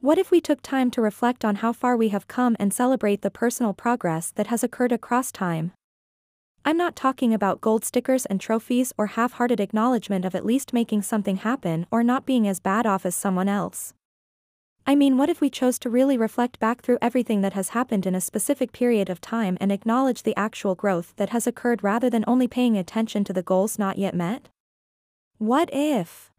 What if we took time to reflect on how far we have come and celebrate the personal progress that has occurred across time? I'm not talking about gold stickers and trophies or half hearted acknowledgement of at least making something happen or not being as bad off as someone else. I mean, what if we chose to really reflect back through everything that has happened in a specific period of time and acknowledge the actual growth that has occurred rather than only paying attention to the goals not yet met? What if?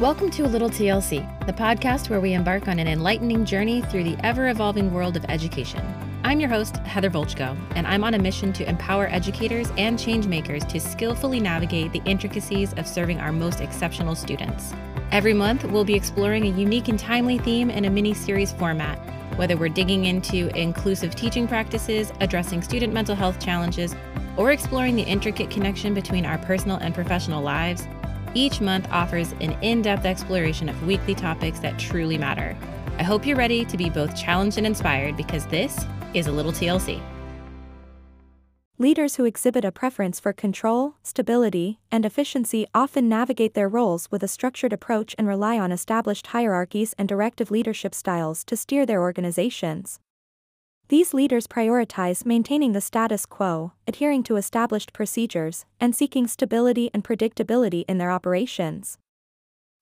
Welcome to A Little TLC, the podcast where we embark on an enlightening journey through the ever evolving world of education. I'm your host, Heather Volchko, and I'm on a mission to empower educators and change makers to skillfully navigate the intricacies of serving our most exceptional students. Every month, we'll be exploring a unique and timely theme in a mini series format, whether we're digging into inclusive teaching practices, addressing student mental health challenges, or exploring the intricate connection between our personal and professional lives. Each month offers an in depth exploration of weekly topics that truly matter. I hope you're ready to be both challenged and inspired because this is a little TLC. Leaders who exhibit a preference for control, stability, and efficiency often navigate their roles with a structured approach and rely on established hierarchies and directive leadership styles to steer their organizations. These leaders prioritize maintaining the status quo, adhering to established procedures, and seeking stability and predictability in their operations.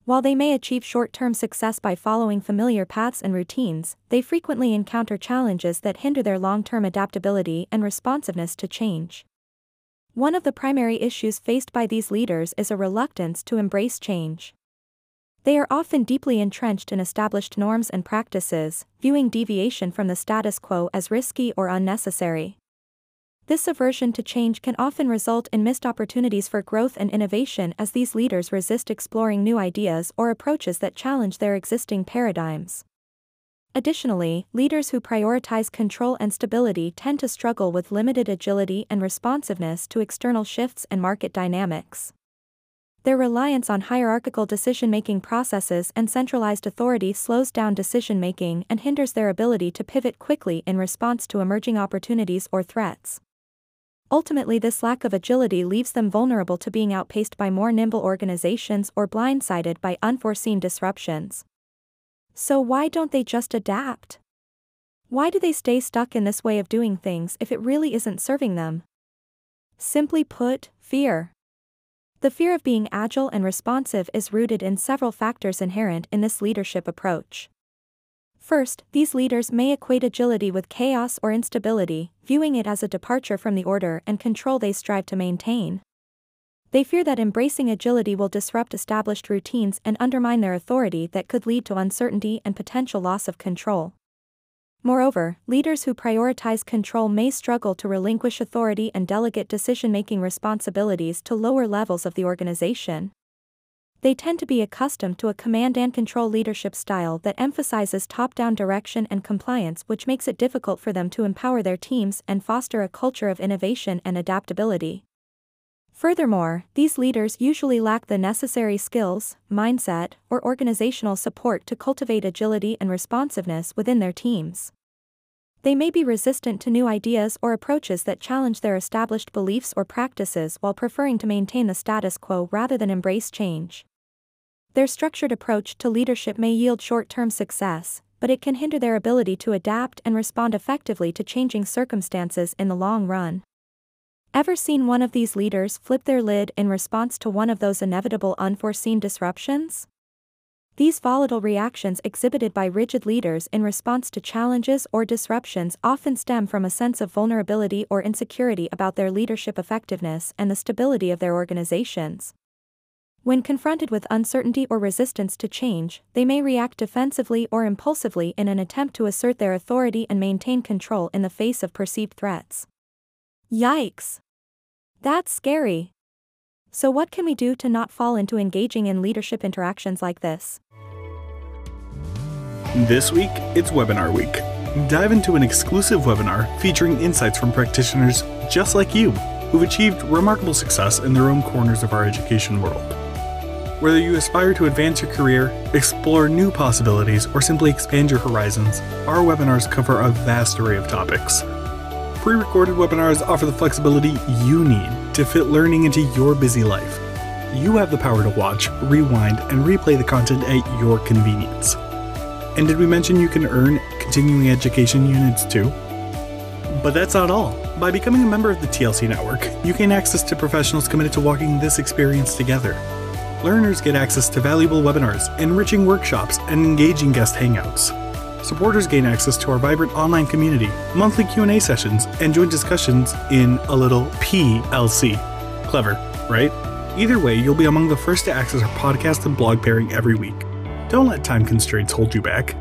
While they may achieve short term success by following familiar paths and routines, they frequently encounter challenges that hinder their long term adaptability and responsiveness to change. One of the primary issues faced by these leaders is a reluctance to embrace change. They are often deeply entrenched in established norms and practices, viewing deviation from the status quo as risky or unnecessary. This aversion to change can often result in missed opportunities for growth and innovation as these leaders resist exploring new ideas or approaches that challenge their existing paradigms. Additionally, leaders who prioritize control and stability tend to struggle with limited agility and responsiveness to external shifts and market dynamics. Their reliance on hierarchical decision making processes and centralized authority slows down decision making and hinders their ability to pivot quickly in response to emerging opportunities or threats. Ultimately, this lack of agility leaves them vulnerable to being outpaced by more nimble organizations or blindsided by unforeseen disruptions. So, why don't they just adapt? Why do they stay stuck in this way of doing things if it really isn't serving them? Simply put, fear. The fear of being agile and responsive is rooted in several factors inherent in this leadership approach. First, these leaders may equate agility with chaos or instability, viewing it as a departure from the order and control they strive to maintain. They fear that embracing agility will disrupt established routines and undermine their authority that could lead to uncertainty and potential loss of control. Moreover, leaders who prioritize control may struggle to relinquish authority and delegate decision making responsibilities to lower levels of the organization. They tend to be accustomed to a command and control leadership style that emphasizes top down direction and compliance, which makes it difficult for them to empower their teams and foster a culture of innovation and adaptability. Furthermore, these leaders usually lack the necessary skills, mindset, or organizational support to cultivate agility and responsiveness within their teams. They may be resistant to new ideas or approaches that challenge their established beliefs or practices while preferring to maintain the status quo rather than embrace change. Their structured approach to leadership may yield short term success, but it can hinder their ability to adapt and respond effectively to changing circumstances in the long run. Ever seen one of these leaders flip their lid in response to one of those inevitable unforeseen disruptions? These volatile reactions exhibited by rigid leaders in response to challenges or disruptions often stem from a sense of vulnerability or insecurity about their leadership effectiveness and the stability of their organizations. When confronted with uncertainty or resistance to change, they may react defensively or impulsively in an attempt to assert their authority and maintain control in the face of perceived threats. Yikes! That's scary. So, what can we do to not fall into engaging in leadership interactions like this? This week, it's Webinar Week. Dive into an exclusive webinar featuring insights from practitioners just like you who've achieved remarkable success in their own corners of our education world. Whether you aspire to advance your career, explore new possibilities, or simply expand your horizons, our webinars cover a vast array of topics. Pre recorded webinars offer the flexibility you need to fit learning into your busy life. You have the power to watch, rewind, and replay the content at your convenience. And did we mention you can earn continuing education units too? But that's not all. By becoming a member of the TLC network, you gain access to professionals committed to walking this experience together. Learners get access to valuable webinars, enriching workshops, and engaging guest hangouts. Supporters gain access to our vibrant online community, monthly Q&A sessions, and joint discussions in a little PLC. Clever, right? Either way, you'll be among the first to access our podcast and blog pairing every week. Don't let time constraints hold you back.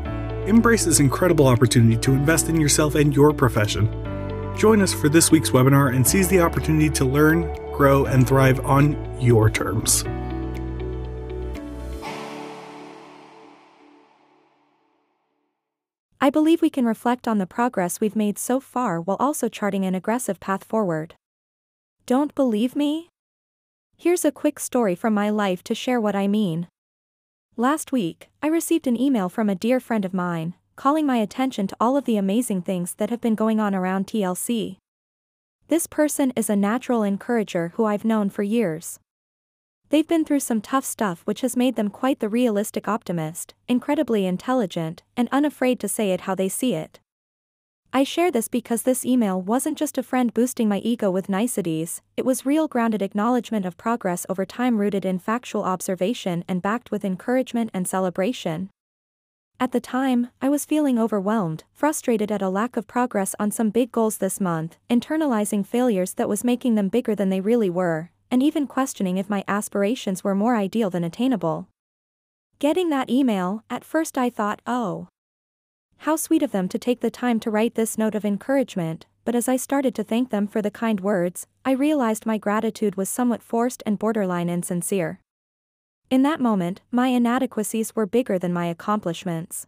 Embrace this incredible opportunity to invest in yourself and your profession. Join us for this week's webinar and seize the opportunity to learn, grow, and thrive on your terms. I believe we can reflect on the progress we've made so far while also charting an aggressive path forward. Don't believe me? Here's a quick story from my life to share what I mean. Last week, I received an email from a dear friend of mine, calling my attention to all of the amazing things that have been going on around TLC. This person is a natural encourager who I've known for years. They've been through some tough stuff which has made them quite the realistic optimist, incredibly intelligent, and unafraid to say it how they see it. I share this because this email wasn't just a friend boosting my ego with niceties, it was real grounded acknowledgement of progress over time rooted in factual observation and backed with encouragement and celebration. At the time, I was feeling overwhelmed, frustrated at a lack of progress on some big goals this month, internalizing failures that was making them bigger than they really were, and even questioning if my aspirations were more ideal than attainable. Getting that email, at first I thought, oh. How sweet of them to take the time to write this note of encouragement, but as I started to thank them for the kind words, I realized my gratitude was somewhat forced and borderline insincere. In that moment, my inadequacies were bigger than my accomplishments.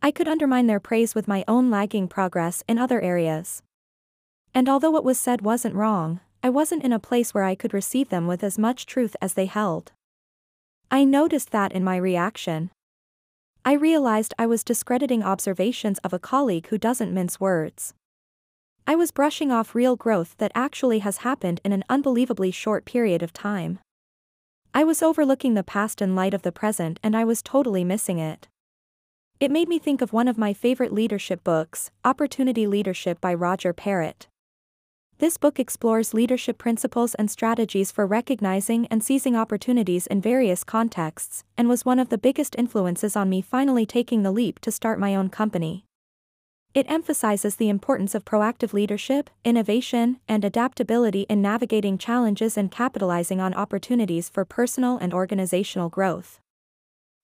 I could undermine their praise with my own lagging progress in other areas. And although what was said wasn't wrong, I wasn't in a place where I could receive them with as much truth as they held. I noticed that in my reaction. I realized I was discrediting observations of a colleague who doesn't mince words. I was brushing off real growth that actually has happened in an unbelievably short period of time. I was overlooking the past in light of the present and I was totally missing it. It made me think of one of my favorite leadership books, Opportunity Leadership by Roger Parrott. This book explores leadership principles and strategies for recognizing and seizing opportunities in various contexts, and was one of the biggest influences on me finally taking the leap to start my own company. It emphasizes the importance of proactive leadership, innovation, and adaptability in navigating challenges and capitalizing on opportunities for personal and organizational growth.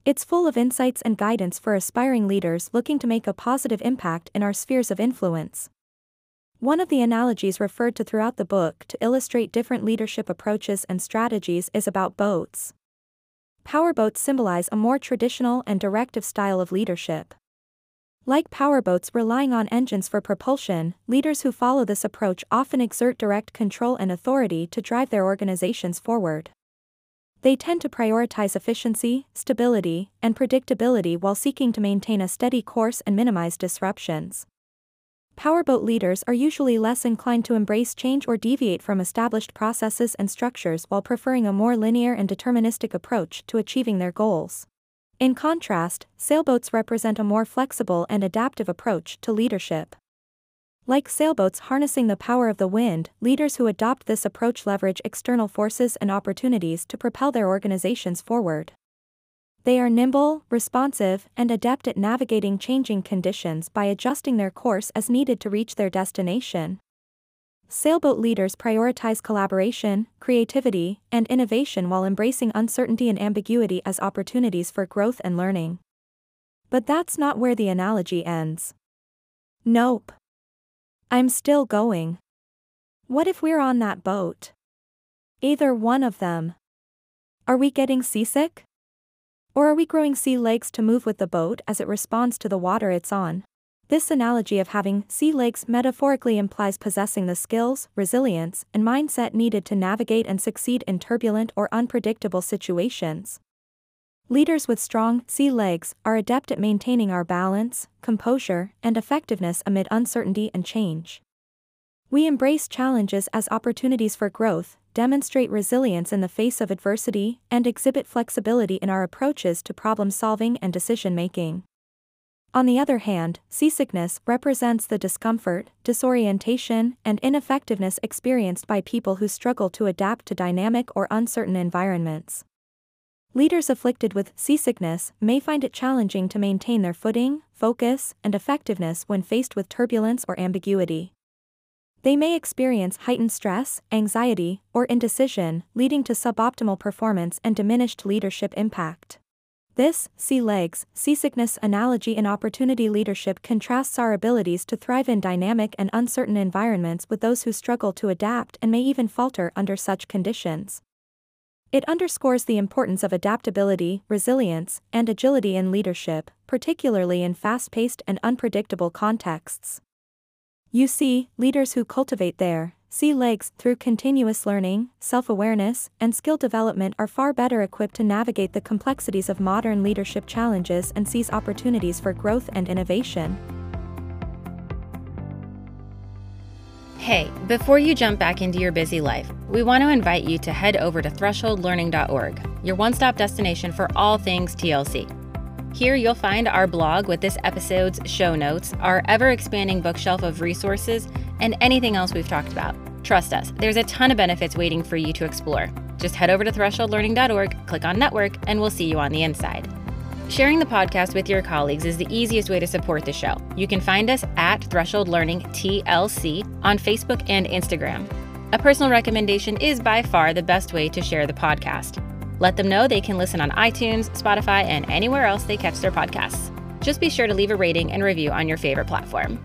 It's full of insights and guidance for aspiring leaders looking to make a positive impact in our spheres of influence. One of the analogies referred to throughout the book to illustrate different leadership approaches and strategies is about boats. Powerboats symbolize a more traditional and directive style of leadership. Like powerboats relying on engines for propulsion, leaders who follow this approach often exert direct control and authority to drive their organizations forward. They tend to prioritize efficiency, stability, and predictability while seeking to maintain a steady course and minimize disruptions. Powerboat leaders are usually less inclined to embrace change or deviate from established processes and structures while preferring a more linear and deterministic approach to achieving their goals. In contrast, sailboats represent a more flexible and adaptive approach to leadership. Like sailboats harnessing the power of the wind, leaders who adopt this approach leverage external forces and opportunities to propel their organizations forward. They are nimble, responsive, and adept at navigating changing conditions by adjusting their course as needed to reach their destination. Sailboat leaders prioritize collaboration, creativity, and innovation while embracing uncertainty and ambiguity as opportunities for growth and learning. But that's not where the analogy ends. Nope. I'm still going. What if we're on that boat? Either one of them. Are we getting seasick? Or are we growing sea legs to move with the boat as it responds to the water it's on? This analogy of having sea legs metaphorically implies possessing the skills, resilience, and mindset needed to navigate and succeed in turbulent or unpredictable situations. Leaders with strong sea legs are adept at maintaining our balance, composure, and effectiveness amid uncertainty and change. We embrace challenges as opportunities for growth, demonstrate resilience in the face of adversity, and exhibit flexibility in our approaches to problem solving and decision making. On the other hand, seasickness represents the discomfort, disorientation, and ineffectiveness experienced by people who struggle to adapt to dynamic or uncertain environments. Leaders afflicted with seasickness may find it challenging to maintain their footing, focus, and effectiveness when faced with turbulence or ambiguity. They may experience heightened stress, anxiety, or indecision, leading to suboptimal performance and diminished leadership impact. This, sea legs, seasickness analogy in opportunity leadership contrasts our abilities to thrive in dynamic and uncertain environments with those who struggle to adapt and may even falter under such conditions. It underscores the importance of adaptability, resilience, and agility in leadership, particularly in fast paced and unpredictable contexts. You see, leaders who cultivate their sea legs through continuous learning, self awareness, and skill development are far better equipped to navigate the complexities of modern leadership challenges and seize opportunities for growth and innovation. Hey, before you jump back into your busy life, we want to invite you to head over to thresholdlearning.org, your one stop destination for all things TLC. Here you'll find our blog with this episode's show notes, our ever expanding bookshelf of resources, and anything else we've talked about. Trust us, there's a ton of benefits waiting for you to explore. Just head over to thresholdlearning.org, click on network, and we'll see you on the inside. Sharing the podcast with your colleagues is the easiest way to support the show. You can find us at Threshold Learning TLC on Facebook and Instagram. A personal recommendation is by far the best way to share the podcast. Let them know they can listen on iTunes, Spotify, and anywhere else they catch their podcasts. Just be sure to leave a rating and review on your favorite platform.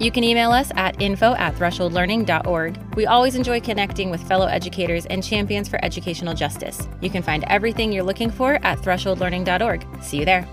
You can email us at info at thresholdlearning.org. We always enjoy connecting with fellow educators and champions for educational justice. You can find everything you're looking for at thresholdlearning.org. See you there.